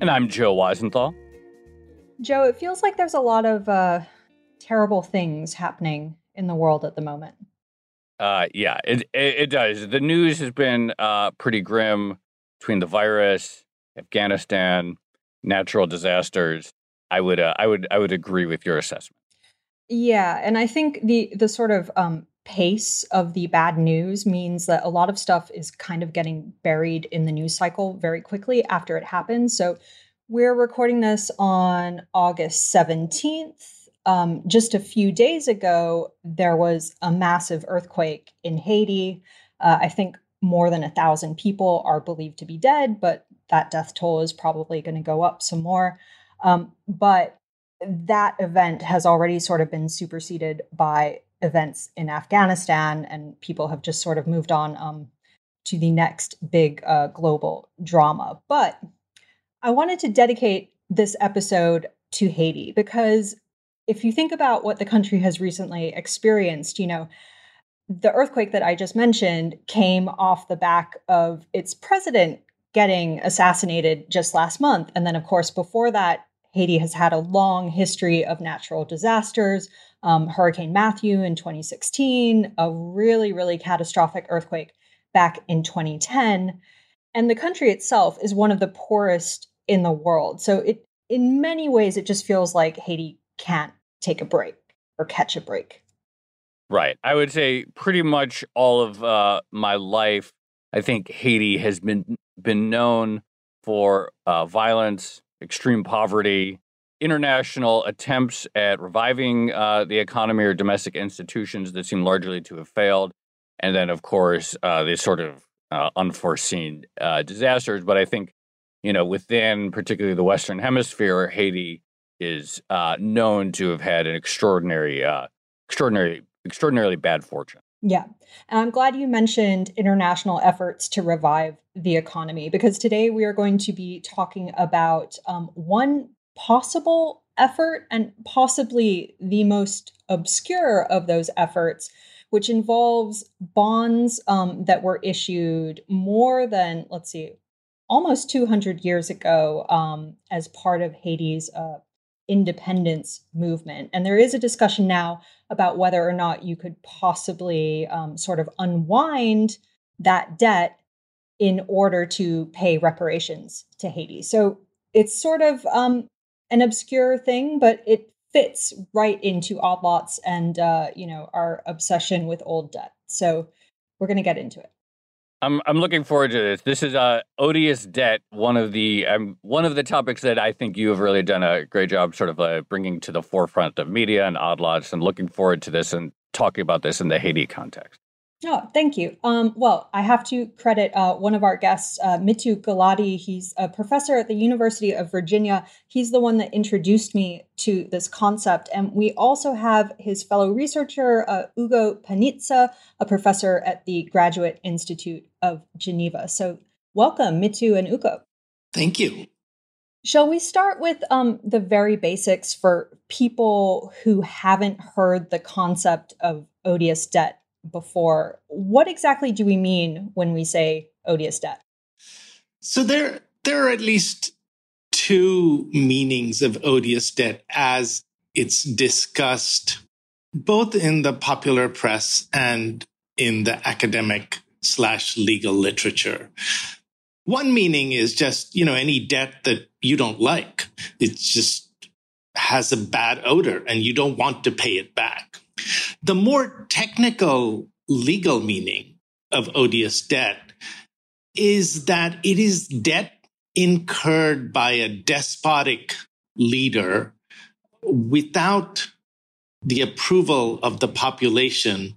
And I'm Joe Weisenthal. Joe, it feels like there's a lot of uh, terrible things happening in the world at the moment. Uh, yeah, it, it, it does. The news has been uh, pretty grim between the virus, Afghanistan, natural disasters. I would uh, I would I would agree with your assessment. Yeah, and I think the the sort of um, pace of the bad news means that a lot of stuff is kind of getting buried in the news cycle very quickly after it happens. So we're recording this on August 17th. Um, just a few days ago, there was a massive earthquake in Haiti. Uh, I think more than a thousand people are believed to be dead, but that death toll is probably going to go up some more. Um, but that event has already sort of been superseded by events in Afghanistan, and people have just sort of moved on um, to the next big uh, global drama. But I wanted to dedicate this episode to Haiti because if you think about what the country has recently experienced, you know, the earthquake that I just mentioned came off the back of its president getting assassinated just last month. And then, of course, before that, Haiti has had a long history of natural disasters. Um, Hurricane Matthew in 2016, a really, really catastrophic earthquake back in 2010. And the country itself is one of the poorest in the world. So it in many ways it just feels like Haiti can't take a break or catch a break. Right. I would say pretty much all of uh, my life, I think Haiti has been been known for uh, violence, extreme poverty, international attempts at reviving uh, the economy or domestic institutions that seem largely to have failed. And then, of course, uh, these sort of uh, unforeseen uh, disasters. But I think, you know, within particularly the Western Hemisphere, Haiti is uh, known to have had an extraordinary, uh, extraordinary, extraordinarily bad fortune. Yeah. And I'm glad you mentioned international efforts to revive the economy because today we are going to be talking about um, one possible effort and possibly the most obscure of those efforts, which involves bonds um, that were issued more than, let's see, almost 200 years ago um, as part of Haiti's uh, independence movement. And there is a discussion now about whether or not you could possibly um, sort of unwind that debt in order to pay reparations to Haiti. So it's sort of um, an obscure thing, but it fits right into odd lots and uh, you know our obsession with old debt. So we're going to get into it. I'm I'm looking forward to this. This is uh, odious debt, one of the um, one of the topics that I think you have really done a great job, sort of uh, bringing to the forefront of media and odd lots, and looking forward to this and talking about this in the Haiti context. Oh, thank you. Um, well, I have to credit uh, one of our guests, uh, Mitu Gulati. He's a professor at the University of Virginia. He's the one that introduced me to this concept. And we also have his fellow researcher, uh, Ugo Panizza, a professor at the Graduate Institute of Geneva. So, welcome, Mitu and Ugo. Thank you. Shall we start with um, the very basics for people who haven't heard the concept of odious debt before. What exactly do we mean when we say odious debt? So there, there are at least two meanings of odious debt as it's discussed both in the popular press and in the academic slash legal literature. One meaning is just, you know, any debt that you don't like. It just has a bad odor and you don't want to pay it back. The more technical legal meaning of odious debt is that it is debt incurred by a despotic leader without the approval of the population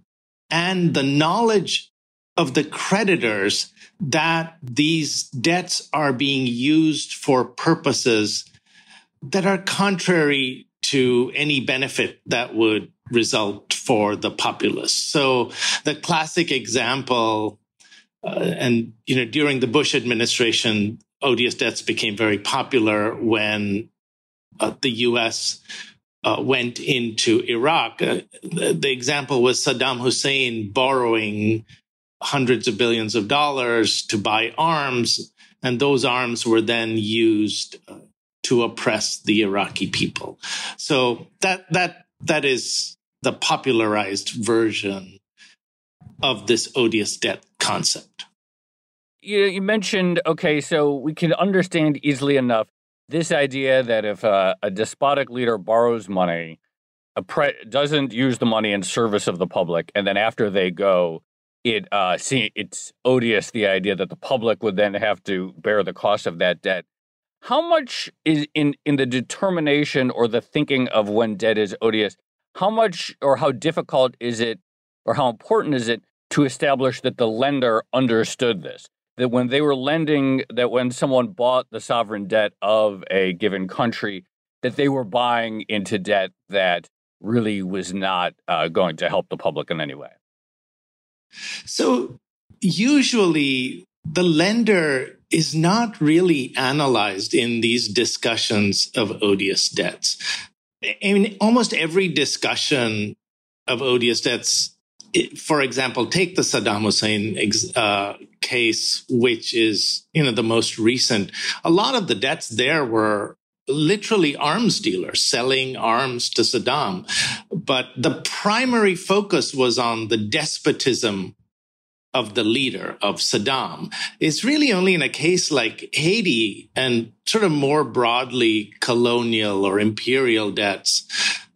and the knowledge of the creditors that these debts are being used for purposes that are contrary to any benefit that would result for the populace. So the classic example, uh, and you know, during the Bush administration, odious debts became very popular when uh, the U.S. Uh, went into Iraq. Uh, the, the, example was Saddam Hussein borrowing hundreds of billions of dollars to buy arms, and those arms were then used uh, to oppress the Iraqi people. So that that that is the popularized version of this odious debt concept. You, you mentioned okay, so we can understand easily enough this idea that if a, a despotic leader borrows money, pre- doesn't use the money in service of the public, and then after they go, it uh, see, it's odious the idea that the public would then have to bear the cost of that debt. How much is in in the determination or the thinking of when debt is odious? How much or how difficult is it, or how important is it to establish that the lender understood this? That when they were lending, that when someone bought the sovereign debt of a given country, that they were buying into debt that really was not uh, going to help the public in any way. So usually the lender is not really analyzed in these discussions of odious debts. I mean, almost every discussion of odious debts, for example, take the Saddam Hussein uh, case, which is, you know, the most recent. A lot of the debts there were literally arms dealers selling arms to Saddam. But the primary focus was on the despotism of the leader of Saddam. It's really only in a case like Haiti and sort of more broadly colonial or imperial debts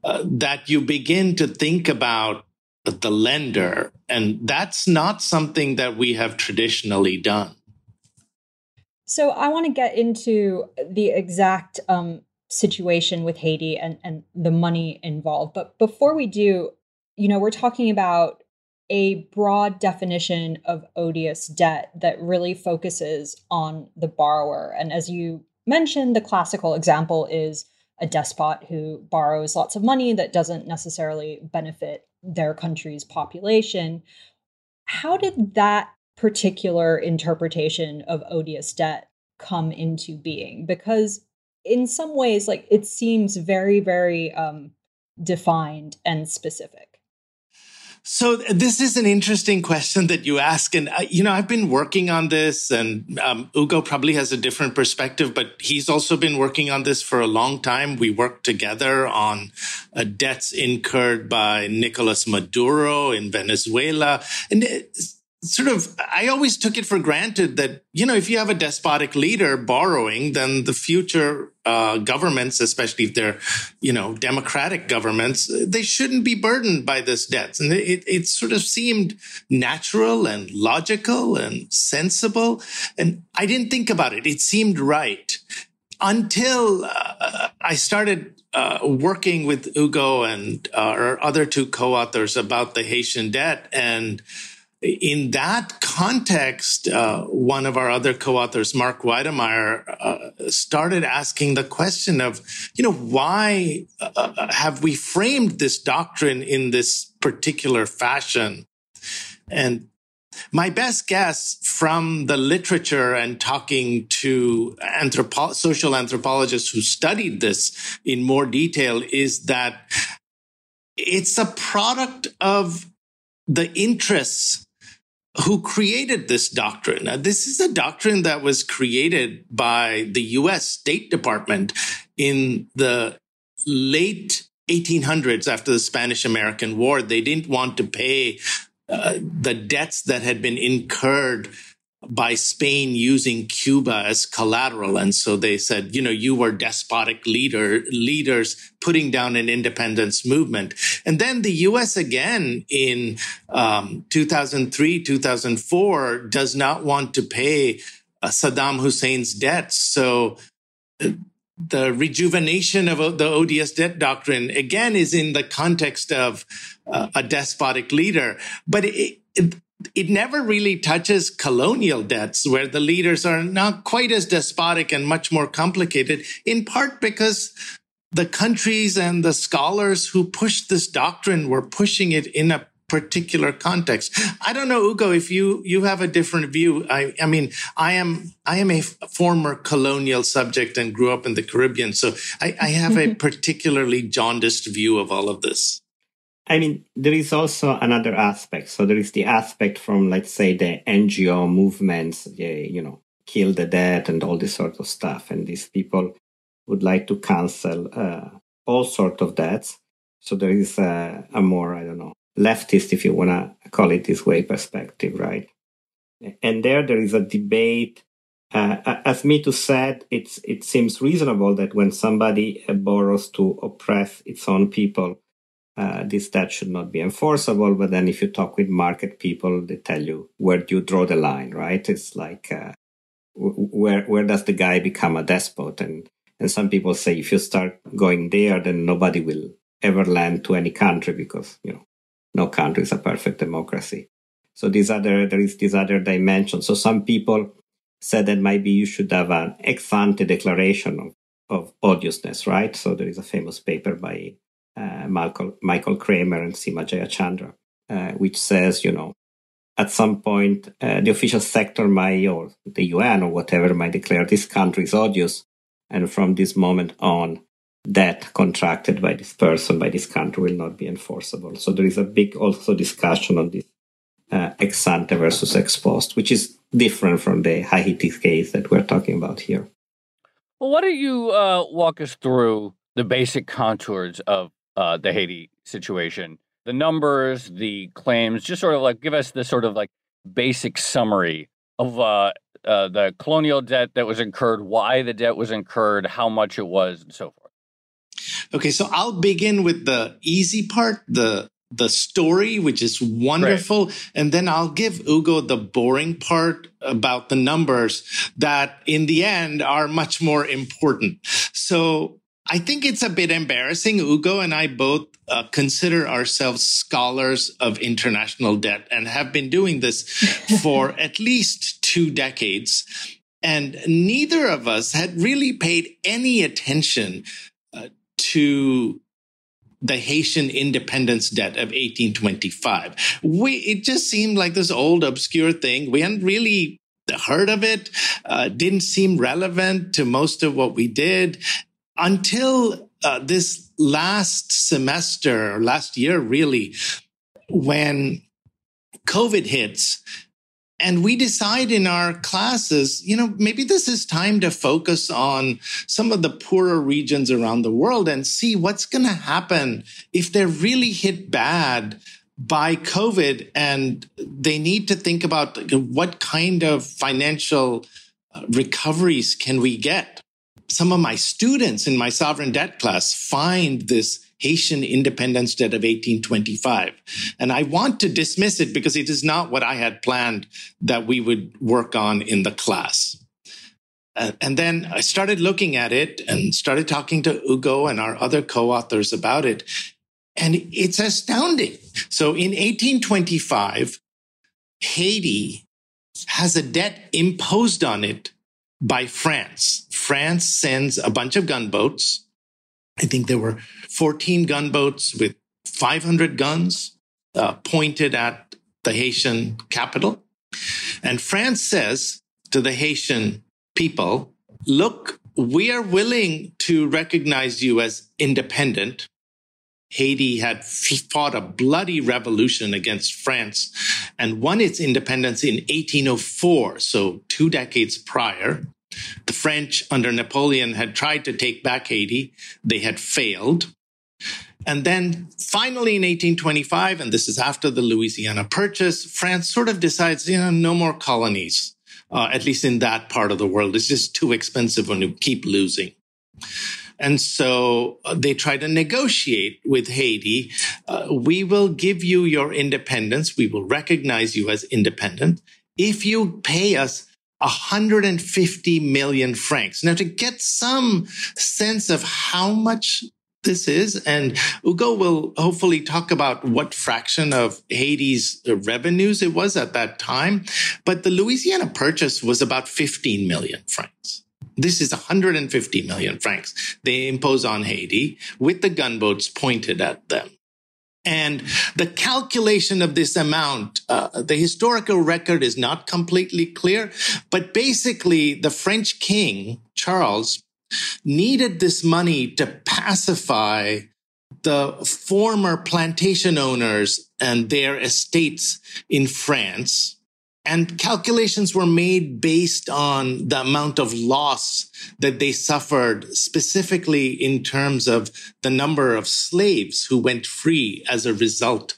uh, that you begin to think about the lender. And that's not something that we have traditionally done. So I want to get into the exact um, situation with Haiti and, and the money involved. But before we do, you know, we're talking about a broad definition of odious debt that really focuses on the borrower. And as you mentioned, the classical example is a despot who borrows lots of money that doesn't necessarily benefit their country's population. How did that particular interpretation of odious debt come into being? Because in some ways, like it seems very, very um, defined and specific. So this is an interesting question that you ask, and you know I've been working on this, and um, Ugo probably has a different perspective, but he's also been working on this for a long time. We worked together on uh, debts incurred by Nicolas Maduro in Venezuela, and sort of i always took it for granted that you know if you have a despotic leader borrowing then the future uh, governments especially if they're you know democratic governments they shouldn't be burdened by this debt. And it, it sort of seemed natural and logical and sensible. And i didn't think about it. It seemed right. Until uh, i started uh, working with ugo and uh, our other two co-authors about the haitian debt and in that context, uh, one of our other co-authors, Mark Weidemaier, uh, started asking the question of, you know, why uh, uh, have we framed this doctrine in this particular fashion? And my best guess from the literature and talking to anthropo- social anthropologists who studied this in more detail is that it's a product of the interests who created this doctrine. Now, this is a doctrine that was created by the US State Department in the late 1800s after the Spanish American War. They didn't want to pay uh, the debts that had been incurred by Spain using Cuba as collateral. And so they said, you know, you were despotic leader, leaders putting down an independence movement. And then the U.S. again in um, 2003, 2004 does not want to pay uh, Saddam Hussein's debts. So uh, the rejuvenation of the odious debt doctrine again is in the context of uh, a despotic leader, but it, it never really touches colonial debts where the leaders are not quite as despotic and much more complicated, in part because the countries and the scholars who pushed this doctrine were pushing it in a particular context. I don't know, Ugo, if you, you have a different view. I, I mean, I am, I am a former colonial subject and grew up in the Caribbean. So I, I have a particularly jaundiced view of all of this. I mean, there is also another aspect. So there is the aspect from, let's say, the NGO movements, you know, kill the dead and all this sort of stuff. And these people would like to cancel uh, all sort of debts. So there is a, a more, I don't know, leftist, if you want to call it this way, perspective, right? And there, there is a debate. Uh, as Mitu said, it's, it seems reasonable that when somebody borrows to oppress its own people, uh, this debt should not be enforceable. But then if you talk with market people, they tell you where do you draw the line, right? It's like, uh, where, where does the guy become a despot? And, and some people say if you start going there, then nobody will ever land to any country because, you know, no country is a perfect democracy. So these other, there is this other dimension. So some people said that maybe you should have an ex ante declaration of, of odiousness, right? So there is a famous paper by Michael, Michael Kremer and Seema Jayachandran, uh, which says, you know, at some point, uh, the official sector might, or the UN or whatever, might declare this country is odious. And from this moment on, debt contracted by this person, by this country, will not be enforceable. So there is a big also discussion on this uh, ex ante versus ex post, which is different from the Haiti case that we're talking about here. Well, why don't you uh, walk us through the basic contours of uh, the Haiti situation. The numbers, the claims, just sort of like give us the sort of like basic summary of uh, uh, the colonial debt that was incurred, why the debt was incurred, how much it was, and so forth. Okay, so I'll begin with the easy part, the the story, which is wonderful. Right. And then I'll give Ugo the boring part about the numbers that in the end are much more important. So I think it's a bit embarrassing. Ugo and I both uh, consider ourselves scholars of international debt and have been doing this for at least two decades. And neither of us had really paid any attention uh, to the Haitian independence debt of 1825. We, it just seemed like this old obscure thing. We hadn't really heard of it, uh, didn't seem relevant to most of what we did until uh, this last semester last year, really, when COVID hits. And we decide in our classes, you know, maybe this is time to focus on some of the poorer regions around the world and see what's going to happen if they're really hit bad by COVID and they need to think about what kind of financial uh, recoveries can we get some of my students in my sovereign debt class find this Haitian independence debt of 1825. And I want to dismiss it because it is not what I had planned that we would work on in the class. Uh, and then I started looking at it and started talking to Ugo and our other co-authors about it. And it's astounding. So in 1825, Haiti has a debt imposed on it by France. France sends a bunch of gunboats. I think there were 14 gunboats with 500 guns uh, pointed at the Haitian capital. And France says to the Haitian people, look, we are willing to recognize you as independent, Haiti had fought a bloody revolution against France and won its independence in 1804, so two decades prior. The French under Napoleon had tried to take back Haiti. They had failed. And then finally in 1825, and this is after the Louisiana Purchase, France sort of decides, you know, no more colonies, uh, at least in that part of the world. It's just too expensive when you keep losing. And so uh, they try to negotiate with Haiti. Uh, we will give you your independence. We will recognize you as independent if you pay us 150 million francs. Now, to get some sense of how much this is. And Ugo will hopefully talk about what fraction of Haiti's revenues it was at that time. But the Louisiana purchase was about 15 million francs. This is 150 million francs they impose on Haiti with the gunboats pointed at them. And the calculation of this amount, uh, the historical record is not completely clear, but basically the French king, Charles, needed this money to pacify the former plantation owners and their estates in France. And calculations were made based on the amount of loss that they suffered, specifically in terms of the number of slaves who went free as a result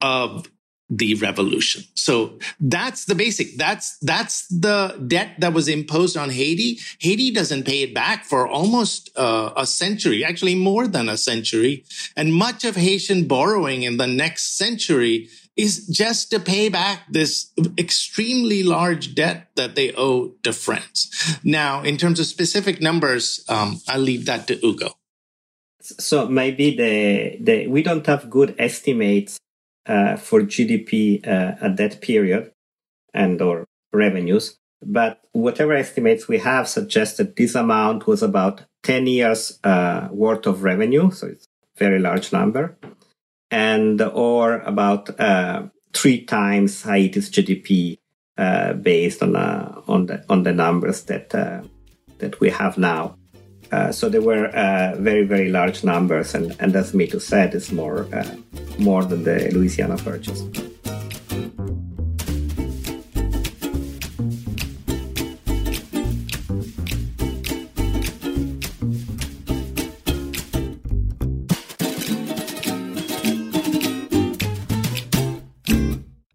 of the revolution. So that's the basic. That's, that's the debt that was imposed on Haiti. Haiti doesn't pay it back for almost uh, a century, actually more than a century. And much of Haitian borrowing in the next century is just to pay back this extremely large debt that they owe to France. Now, in terms of specific numbers, um, I'll leave that to Ugo. So maybe the, the we don't have good estimates uh, for GDP uh, at that period and or revenues. But whatever estimates we have suggest that this amount was about 10 years uh, worth of revenue. So it's a very large number. And or about uh, three times Haiti's GDP uh, based on, uh, on, the, on the numbers that, that we have now. Uh, so they were uh, very, very large numbers, and, and as Mitu said, it's more, uh, more than the Louisiana Purchase.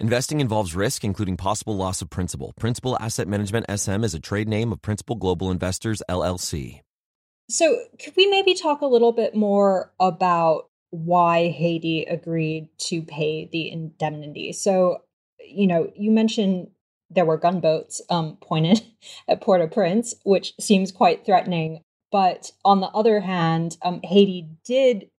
Investing involves risk, including possible loss of principal. Principal Asset Management SM is a trade name of Principal Global Investors, LLC. So, could we maybe talk a little bit more about why Haiti agreed to pay the indemnity? So, you know, you mentioned there were gunboats um, pointed at Port au Prince, which seems quite threatening. But on the other hand, um, Haiti did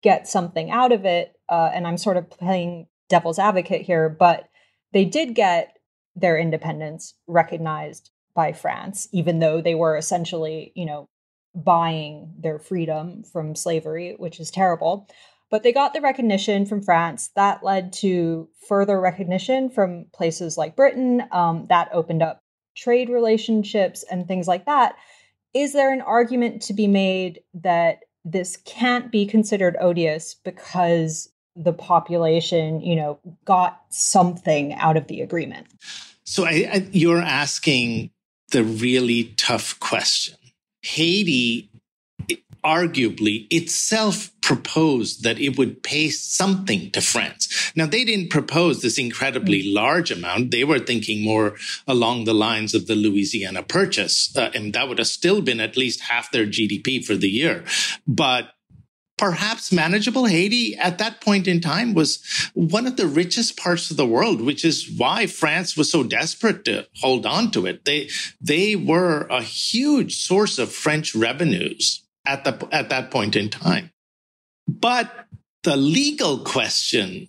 get something out of it. Uh, and I'm sort of playing devil's advocate here, but they did get their independence recognized by France, even though they were essentially, you know, buying their freedom from slavery, which is terrible. But they got the recognition from France. That led to further recognition from places like Britain. Um, that opened up trade relationships and things like that. Is there an argument to be made that this can't be considered odious because the population, you know, got something out of the agreement. So I, I, you're asking the really tough question. Haiti arguably itself proposed that it would pay something to France. Now, they didn't propose this incredibly mm. large amount. They were thinking more along the lines of the Louisiana Purchase, uh, and that would have still been at least half their GDP for the year. But perhaps manageable. Haiti at that point in time was one of the richest parts of the world, which is why France was so desperate to hold on to it. They, they were a huge source of French revenues at the, at that point in time. But the legal question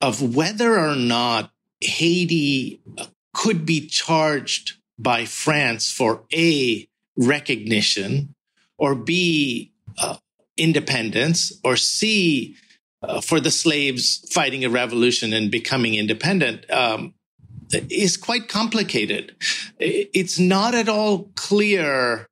of whether or not Haiti could be charged by France for A, recognition, or B, uh, independence, or C, uh, for the slaves fighting a revolution and becoming independent, um, is quite complicated. It's not at all clear,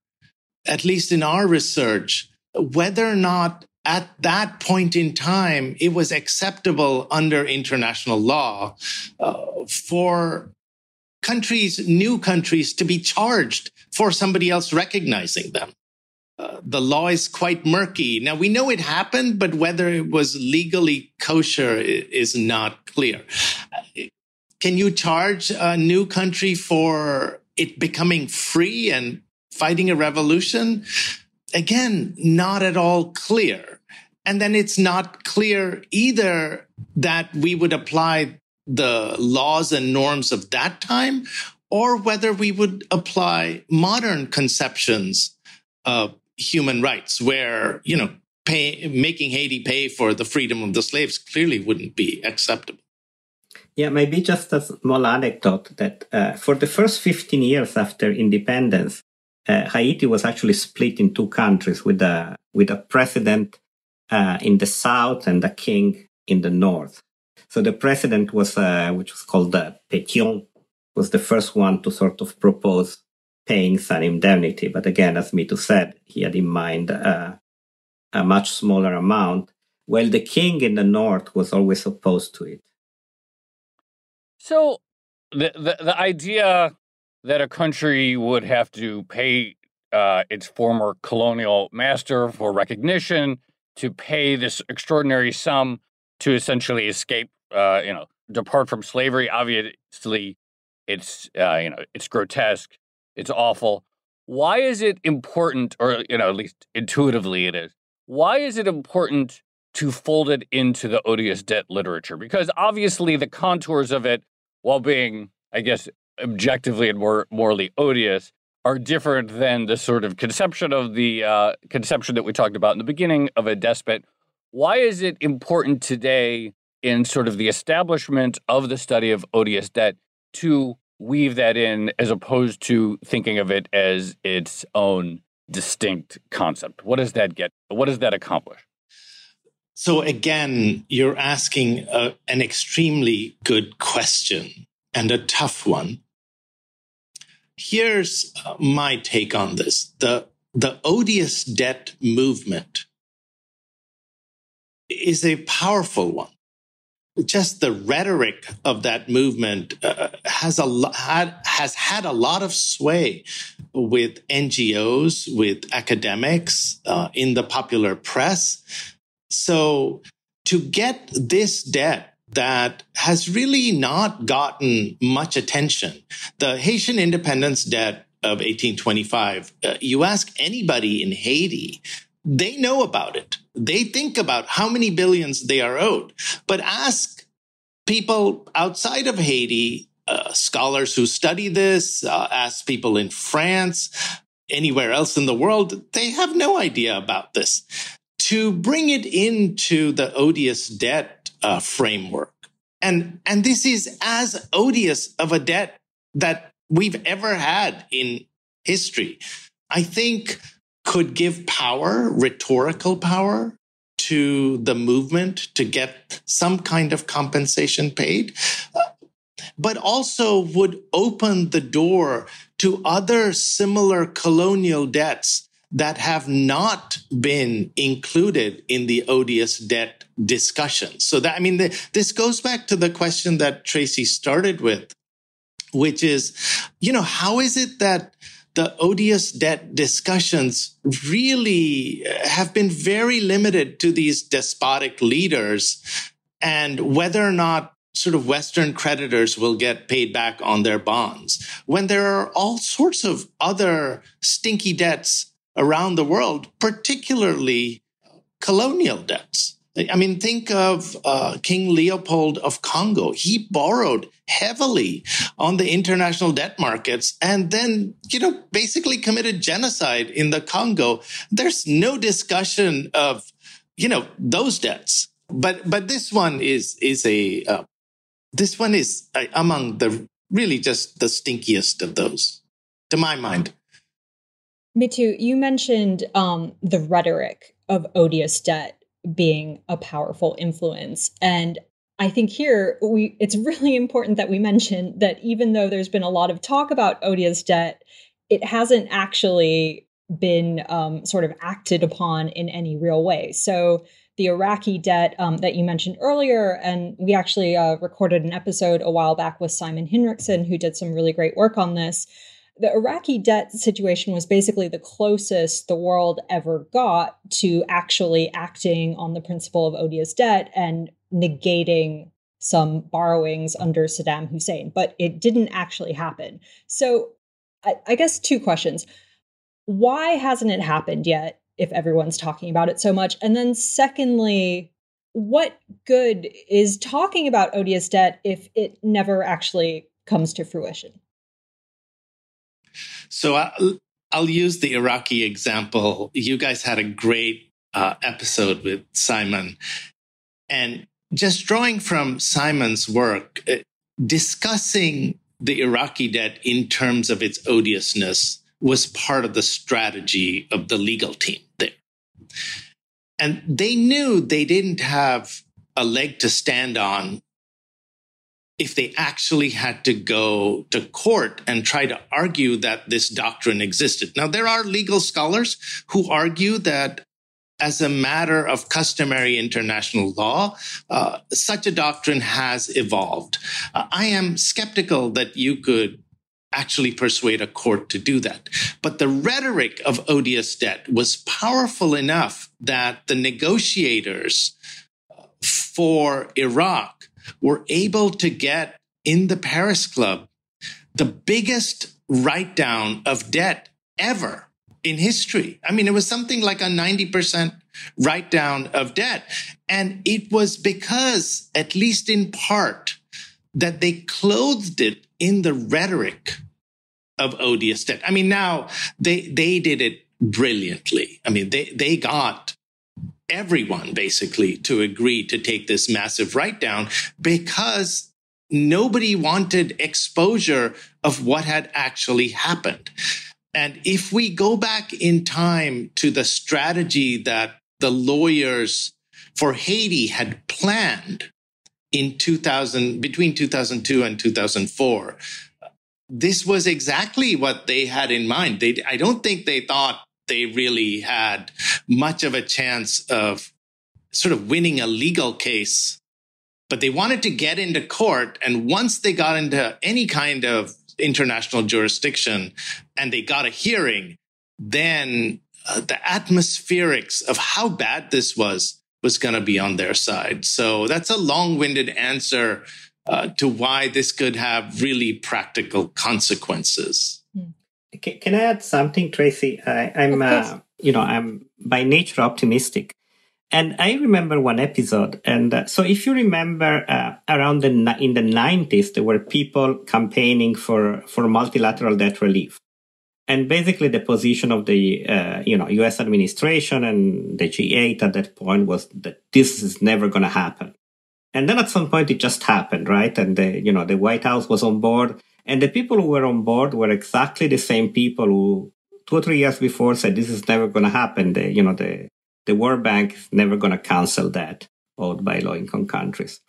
at least in our research, whether or not at that point in time it was acceptable under international law uh, for countries, new countries, to be charged for somebody else recognizing them. The law is quite murky. Now we know it happened, but whether it was legally kosher is not clear. Can you charge a new country for it becoming free and fighting a revolution? Again, not at all clear. And then it's not clear either that we would apply the laws and norms of that time or whether we would apply modern conceptions of human rights where, you know, pay, making Haiti pay for the freedom of the slaves clearly wouldn't be acceptable. Yeah, maybe just a small anecdote that uh, for the first 15 years after independence, uh, Haiti was actually split in two countries with a, with a president uh, in the south and a king in the north. So the president was, uh, which was called uh, Pétion, was the first one to sort of propose paying some indemnity. But again, as Mitu said, he had in mind uh, a much smaller amount, while the king in the north was always opposed to it. So the, the, the idea that a country would have to pay uh, its former colonial master for recognition, to pay this extraordinary sum to essentially escape uh, you know, depart from slavery. Obviously, it's uh, you know, it's grotesque, it's awful. Why is it important, or you know, at least intuitively, it is. Why is it important to fold it into the odious debt literature? Because obviously, the contours of it, while being, I guess, objectively and more morally odious, are different than the sort of conception of the uh, conception that we talked about in the beginning of a despot. Why is it important today in sort of the establishment of the study of odious debt to weave that in as opposed to thinking of it as its own distinct concept? What does that get? What does that accomplish? So, again, you're asking a, an extremely good question and a tough one. Here's uh, my take on this the, the odious debt movement is a powerful one just the rhetoric of that movement uh, has a had, has had a lot of sway with NGOs, with academics, uh, in the popular press. So to get this debt that has really not gotten much attention, the Haitian independence debt of 1825, uh, you ask anybody in Haiti, they know about it. They think about how many billions they are owed. But ask people outside of Haiti, uh, scholars who study this, uh, ask people in France, anywhere else in the world, they have no idea about this. To bring it into the odious debt uh, framework, and and this is as odious of a debt that we've ever had in history. I think could give power, rhetorical power to the movement to get some kind of compensation paid, uh, but also would open the door to other similar colonial debts that have not been included in the odious debt discussion. So that, I mean, the, this goes back to the question that Tracy started with, which is, you know, how is it that the odious debt discussions really uh, have been very limited to these despotic leaders and whether or not sort of Western creditors will get paid back on their bonds when there are all sorts of other stinky debts around the world, particularly colonial debts. I mean, think of uh, King Leopold of Congo. He borrowed heavily on the international debt markets and then, you know, basically committed genocide in the Congo. There's no discussion of, you know, those debts. But, but this one is, is a, uh, this one is uh, among the really just the stinkiest of those, to my mind. Mitu, you mentioned um, the rhetoric of odious debt being a powerful influence. And I think here we it's really important that we mention that even though there's been a lot of talk about odious debt, it hasn't actually been um, sort of acted upon in any real way. So the Iraqi debt um, that you mentioned earlier, and we actually uh, recorded an episode a while back with Simon Hinrichsen, who did some really great work on this. The Iraqi debt situation was basically the closest the world ever got to actually acting on the principle of odious debt and negating some borrowings under Saddam Hussein, but it didn't actually happen. So, I, I guess two questions. Why hasn't it happened yet? if everyone's talking about it so much? And then, secondly, what good is talking about odious debt if it never actually comes to fruition? So I'll, I'll use the Iraqi example. You guys had a great uh, episode with Simon. And just drawing from Simon's work, uh, discussing the Iraqi debt in terms of its odiousness was part of the strategy of the legal team there. And they knew they didn't have a leg to stand on if they actually had to go to court and try to argue that this doctrine existed. Now, there are legal scholars who argue that as a matter of customary international law, uh, such a doctrine has evolved. Uh, I am skeptical that you could actually persuade a court to do that. But the rhetoric of odious debt was powerful enough that the negotiators for Iraq were able to get in the Paris Club the biggest write down of debt ever in history. I mean, it was something like a 90% write down of debt. And it was because, at least in part, that they clothed it in the rhetoric of odious debt. I mean, now they they did it brilliantly. I mean, they they got everyone basically to agree to take this massive write down because nobody wanted exposure of what had actually happened. And if we go back in time to the strategy that the lawyers for Haiti had planned in 2000, between 2002 and 2004, this was exactly what they had in mind. They, I don't think they thought they really had much of a chance of sort of winning a legal case, but they wanted to get into court. And once they got into any kind of international jurisdiction and they got a hearing, then uh, the atmospherics of how bad this was was going to be on their side. So that's a long winded answer uh, to why this could have really practical consequences. Can, can I add something, Tracy? I, am uh, you know, I'm by nature optimistic. And I remember one episode. And uh, so if you remember, uh, around the, in the nineties, there were people campaigning for, for multilateral debt relief. And basically the position of the, uh, you know, US administration and the G8 at that point was that this is never going to happen. And then at some point it just happened, right? And the, you know, the White House was on board and the people who were on board were exactly the same people who two or three years before said this is never going to happen. The, you know, the, the World Bank is never going to cancel that owed by low income countries.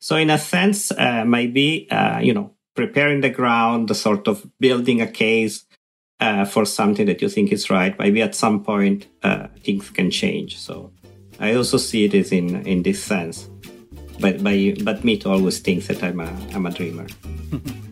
So in a sense, uh, maybe, uh, you know, preparing the ground, the sort of building a case uh, for something that you think is right, maybe at some point uh, things can change. So I also see it as in, in this sense but but but Meet always thinks that I'm a I'm a dreamer.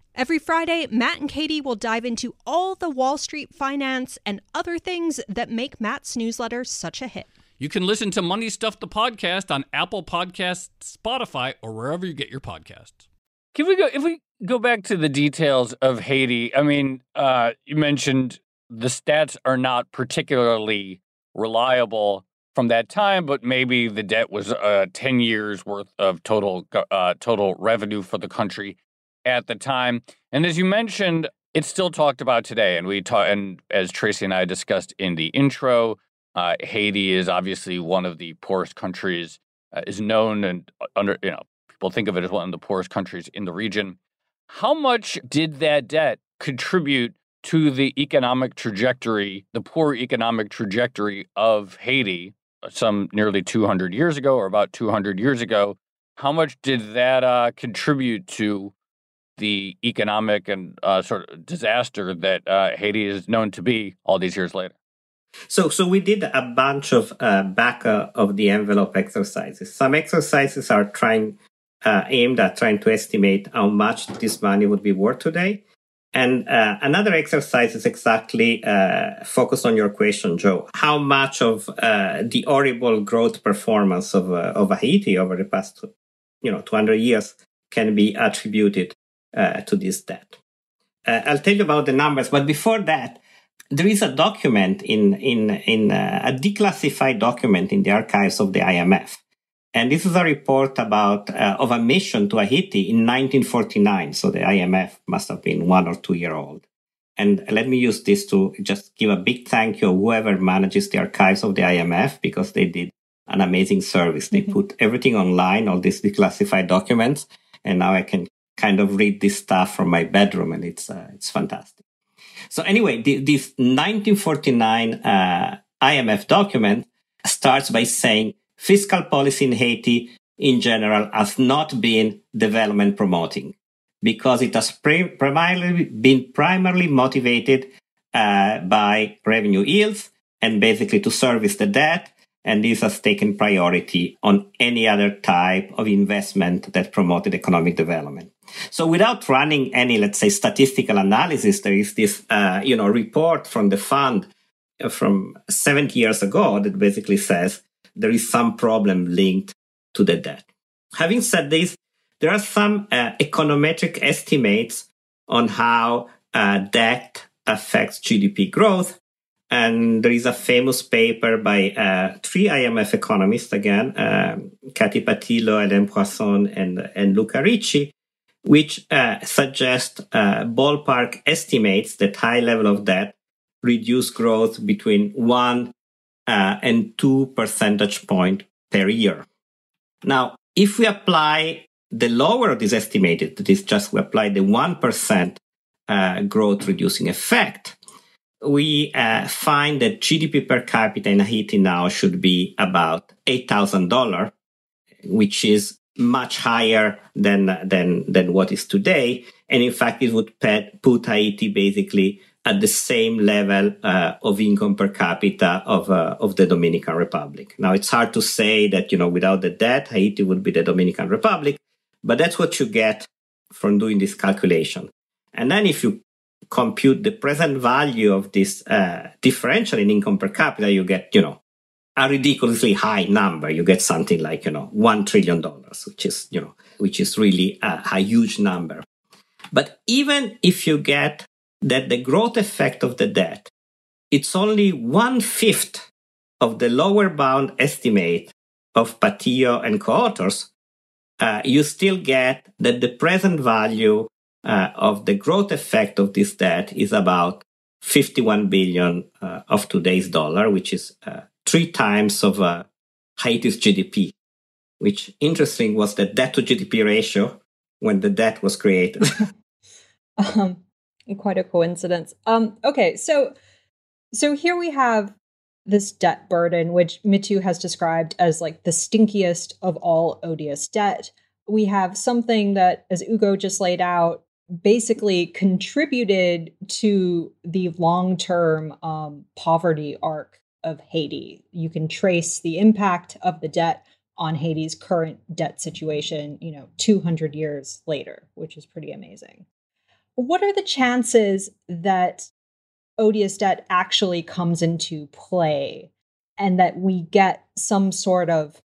Every Friday, Matt and Katie will dive into all the Wall Street finance and other things that make Matt's newsletter such a hit. You can listen to Money Stuff the podcast on Apple Podcasts, Spotify, or wherever you get your podcasts. Can we go if we go back to the details of Haiti? I mean, uh, you mentioned the stats are not particularly reliable from that time, but maybe the debt was uh, ten years worth of total uh, total revenue for the country at the time. And as you mentioned, it's still talked about today. And we talk, and as Tracy and I discussed in the intro, uh, Haiti is obviously one of the poorest countries, uh, is known and uh, under, you know, people think of it as one of the poorest countries in the region. How much did that debt contribute to the economic trajectory, the poor economic trajectory of Haiti uh, some nearly 200 years ago or about 200 years ago? How much did that uh, contribute to the economic and uh, sort of disaster that uh, Haiti is known to be all these years later. So, so we did a bunch of uh, back of the envelope exercises. Some exercises are trying uh, aimed at trying to estimate how much this money would be worth today. And uh, another exercise is exactly uh, focused on your question, Joe. How much of uh, the horrible growth performance of uh, of Haiti over the past, you know, 200 years can be attributed to this debt. Uh, I'll tell you about the numbers, but before that, there is a document in in in uh, a declassified document in the archives of the IMF, and this is a report about uh, of a mission to Haiti in 1949. So the IMF must have been one or two year old. And let me use this to just give a big thank you to whoever manages the archives of the IMF because they did an amazing service. They mm-hmm. put everything online, all these declassified documents, and now I can kind of read this stuff from my bedroom, and it's uh, it's fantastic. So anyway, the, this 1949 uh, IMF document starts by saying fiscal policy in Haiti in general has not been development promoting because it has pre- primarily been primarily motivated uh, by revenue yields and basically to service the debt and this has taken priority on any other type of investment that promoted economic development. So without running any, let's say, statistical analysis, there is this, uh, you know, report from the fund uh, from 70 years ago that basically says there is some problem linked to the debt. Having said this, there are some uh, econometric estimates on how uh, debt affects GDP growth. And there is a famous paper by uh, three IMF economists, again, um, Kati Pattillo, Alain Poirson, and, and Luca Ricci, which uh, suggest uh, ballpark estimates that high level of debt reduce growth between one uh, and two percentage point per year. Now, if we apply the lower of this estimated, that is just we apply the 1% uh, growth reducing effect, we uh, find that GDP per capita in Haiti now should be about $8,000, which is much higher than, than, than what is today. And in fact, it would put Haiti basically at the same level uh, of income per capita of, uh, of the Dominican Republic. Now, it's hard to say that, you know, without the debt, Haiti would be the Dominican Republic, but that's what you get from doing this calculation. And then if you compute the present value of this uh, differential in income per capita, you get, you know, a ridiculously high number. You get something like, you know, $1 trillion, which is, you know, which is really a, a huge number. But even if you get that the growth effect of the debt, it's only one fifth of the lower bound estimate of Pattillo and co-authors, uh, you still get that the present value uh, of the growth effect of this debt is about 51 billion uh, of today's dollar, which is uh, three times of uh, Haiti's GDP. Which interesting was the debt to GDP ratio when the debt was created. um, Quite a coincidence. Um, okay, so so here we have this debt burden, which Mitu has described as like the stinkiest of all odious debt. We have something that, as Ugo just laid out, basically contributed to the long term um, poverty arc of Haiti. You can trace the impact of the debt on Haiti's current debt situation, you know, 200 years later, which is pretty amazing. What are the chances that odious debt actually comes into play and that we get some sort of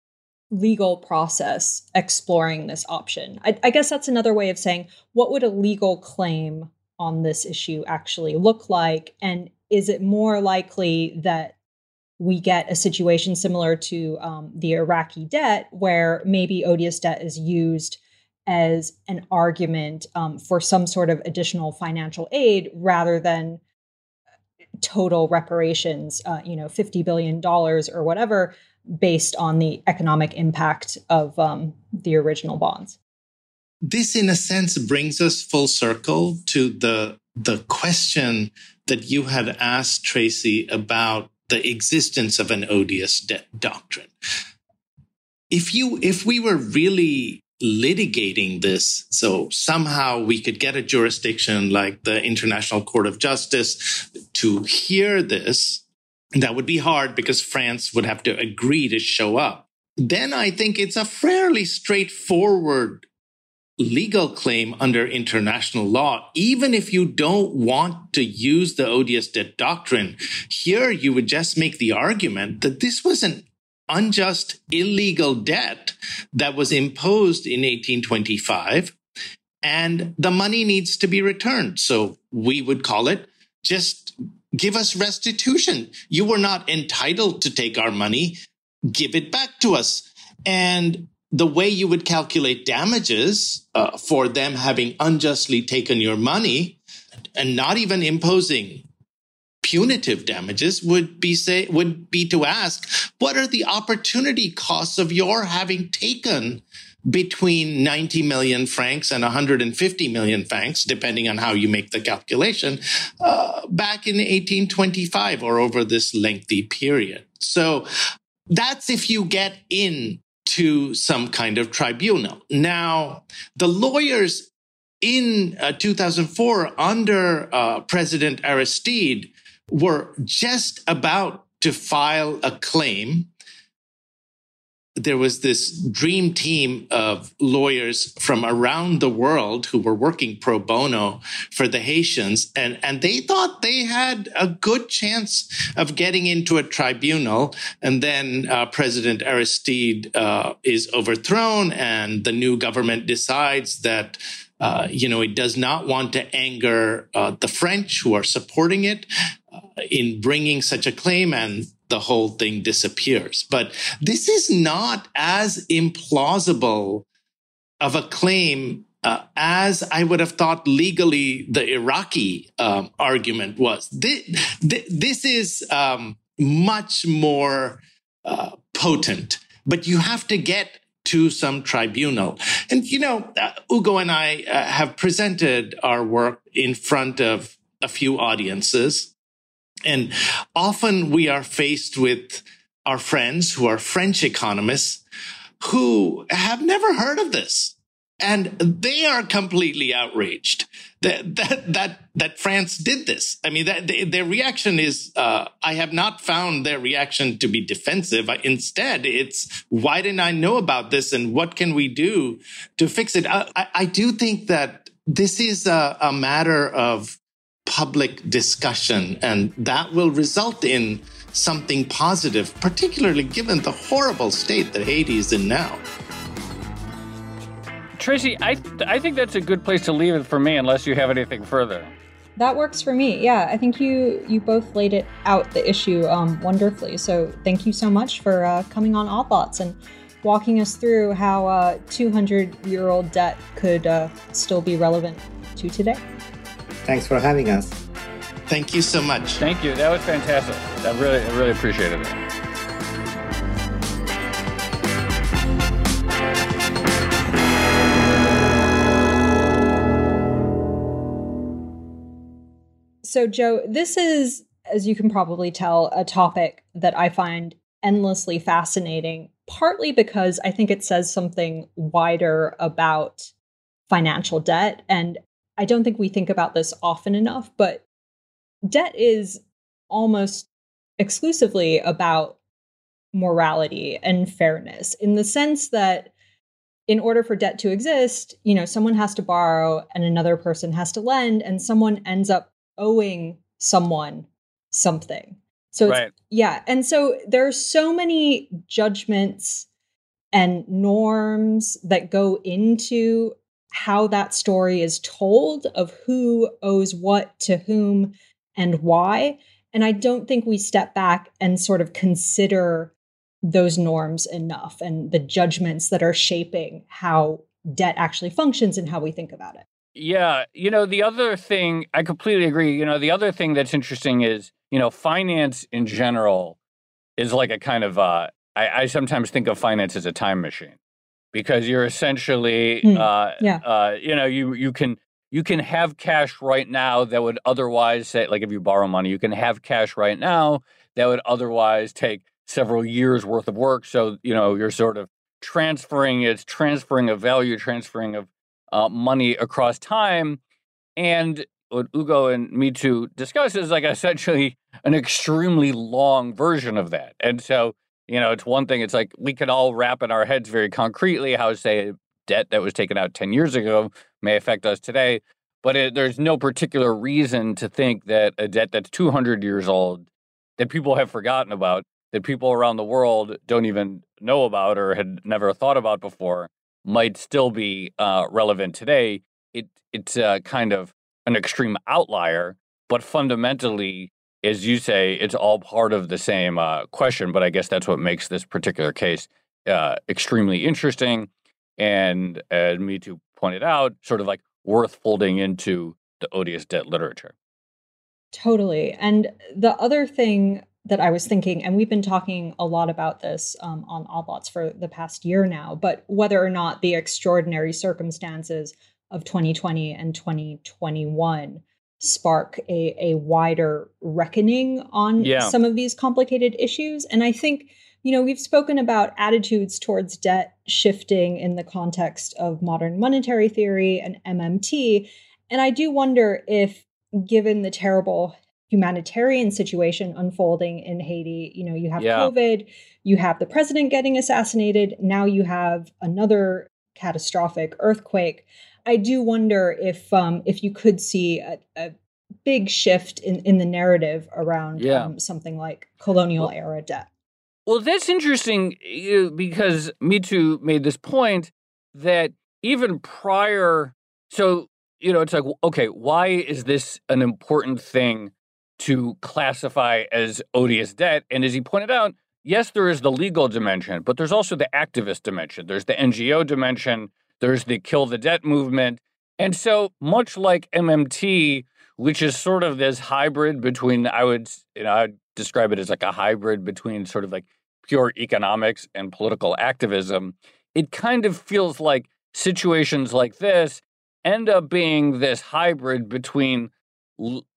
legal process exploring this option. I, I, guess that's another way of saying what would a legal claim on this issue actually look like? And is it more likely that we get a situation similar to um, the Iraqi debt, where maybe odious debt is used as an argument um, for some sort of additional financial aid rather than total reparations, uh, you know, $50 billion or whatever, based on the economic impact of um, the original bonds. This, in a sense, brings us full circle to the, the question that you had asked Tracy about the existence of an odious debt doctrine. If you, if we were really litigating this. So somehow we could get a jurisdiction like the International Court of Justice to hear this. That would be hard because France would have to agree to show up. Then I think it's a fairly straightforward legal claim under international law, even if you don't want to use the odious debt doctrine. Here, you would just make the argument that this was an unjust, illegal debt that was imposed in 1825, and the money needs to be returned. So we would call it just give us restitution. You were not entitled to take our money. Give it back to us. And the way you would calculate damages uh, for them having unjustly taken your money and not even imposing punitive damages would be say would be to ask what are the opportunity costs of your having taken between 90 million francs and 150 million francs, depending on how you make the calculation, uh, back in 1825 or over this lengthy period. So that's if you get in to some kind of tribunal. Now, the lawyers in uh, 2004 under uh, President Aristide were just about to file a claim. There was this dream team of lawyers from around the world who were working pro bono for the Haitians, and, and they thought they had a good chance of getting into a tribunal. And then uh, President Aristide uh, is overthrown, and the new government decides that uh, you know, it does not want to anger uh, the French who are supporting it in bringing such a claim and the whole thing disappears. But this is not as implausible of a claim uh, as I would have thought legally the Iraqi um, argument was. This, this is um, much more uh, potent, but you have to get to some tribunal. And, you know, uh, Ugo and I uh, have presented our work in front of a few audiences. And often we are faced with our friends who are French economists who have never heard of this. And they are completely outraged that, that, that, that France did this. I mean, that their reaction is, uh, I have not found their reaction to be defensive. Instead, it's, why didn't I know about this? And what can we do to fix it? I, I, I do think that this is a, a matter of public discussion, and that will result in something positive, particularly given the horrible state that Haiti is in now. Tracy, I, I think that's a good place to leave it for me, unless you have anything further. That works for me. Yeah, I think you you both laid it out the issue um, wonderfully. So thank you so much for uh, coming on Odd Lots and walking us through how a 200 year old debt could uh, still be relevant to today. Thanks for having us. Thank you so much. Thank you. That was fantastic. I really, I really appreciated it. So, Joe, this is, as you can probably tell, a topic that I find endlessly fascinating, partly because I think it says something wider about financial debt. And I don't think we think about this often enough, but debt is almost exclusively about morality and fairness in the sense that in order for debt to exist, you know, someone has to borrow and another person has to lend and someone ends up owing someone something. So right. yeah, and so there are so many judgments and norms that go into how that story is told of who owes what to whom and why. And I don't think we step back and sort of consider those norms enough and the judgments that are shaping how debt actually functions and how we think about it. Yeah, you know, the other thing, I completely agree. You know, the other thing that's interesting is, you know, finance in general is like a kind of, uh, I, I sometimes think of finance as a time machine because you're essentially, mm, uh, yeah. uh, you know, you, you can, you can have cash right now that would otherwise say, like if you borrow money, you can have cash right now that would otherwise take several years worth of work. So, you know, you're sort of transferring, it's transferring of value, transferring of uh, money across time. And what Ugo and Mitu discuss is like essentially an extremely long version of that. And so, you know, it's one thing, it's like we can all wrap in our heads very concretely how, say, debt that was taken out 10 years ago may affect us today. But it, there's no particular reason to think that a debt that's 200 years old that people have forgotten about, that people around the world don't even know about or had never thought about before, might still be uh, relevant today. It it's uh, kind of an extreme outlier, but fundamentally, as you say, it's all part of the same uh, question. But I guess that's what makes this particular case uh, extremely interesting, and as Mitu pointed out, sort of like worth folding into the odious debt literature. Totally. And the other thing that I was thinking, and we've been talking a lot about this um, on Odd Lots for the past year now, but whether or not the extraordinary circumstances of 2020 and 2021 spark a, a wider reckoning on yeah. some of these complicated issues. And I think, you know, we've spoken about attitudes towards debt shifting in the context of modern monetary theory and MMT. And I do wonder if, given the terrible humanitarian situation unfolding in Haiti. You know, you have yeah. COVID, you have the president getting assassinated, now you have another catastrophic earthquake. I do wonder if um, if you could see a, a big shift in, in the narrative around yeah. um, something like colonial well, era debt. Well, that's interesting because Mitu made this point that even prior, so you know, it's like, okay, why is this an important thing to classify as odious debt. And as he pointed out, yes, there is the legal dimension, but there's also the activist dimension. There's the NGO dimension. There's the kill the debt movement. And so, much like MMT, which is sort of this hybrid between, I would, you know, I'd describe it as like a hybrid between sort of like pure economics and political activism, it kind of feels like situations like this end up being this hybrid between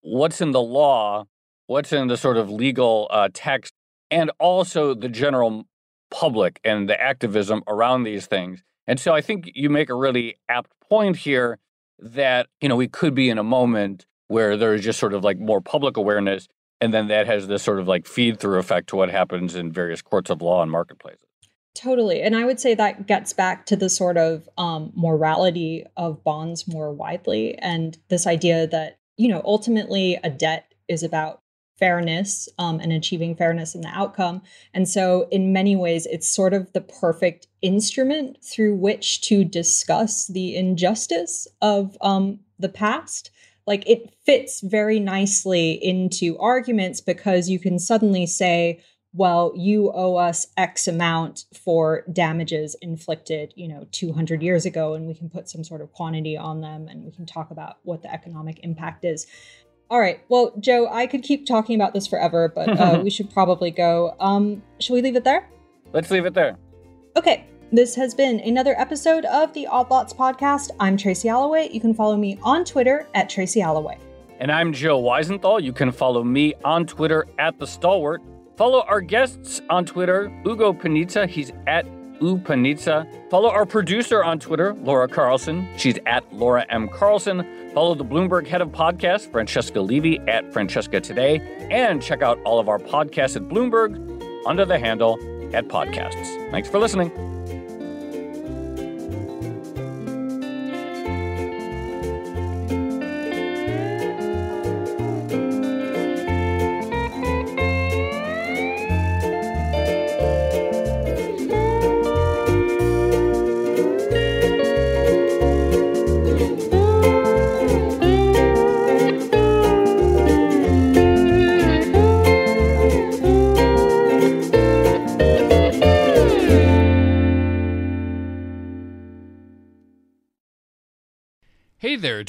what's in the law, what's in the sort of legal uh, text, and also the general public and the activism around these things. And so I think you make a really apt point here that, you know, we could be in a moment where there's just sort of like more public awareness. And then that has this sort of like feed through effect to what happens in various courts of law and marketplaces. Totally. And I would say that gets back to the sort of um, morality of bonds more widely and this idea that you know, ultimately a debt is about fairness um, and achieving fairness in the outcome. And so, in many ways, it's sort of the perfect instrument through which to discuss the injustice of um, the past. Like it fits very nicely into arguments because you can suddenly say, well, you owe us X amount for damages inflicted, you know, 200 years ago, and we can put some sort of quantity on them and we can talk about what the economic impact is. All right. Well, Joe, I could keep talking about this forever, but uh, we should probably go. Um, should we leave it there? Let's leave it there. Okay. This has been another episode of the Odd Lots podcast. I'm Tracy Alloway. You can follow me on Twitter at Tracy Alloway. And I'm Joe Weisenthal. You can follow me on Twitter at The Stalwart. Follow our guests on Twitter, Ugo Panizza. He's at U Follow our producer on Twitter, Laura Carlson. She's at Laura M. Carlson. Follow the Bloomberg head of podcasts, Francesca Levy, at Francesca Today. And check out all of our podcasts at Bloomberg under the handle at Podcasts. Thanks for listening.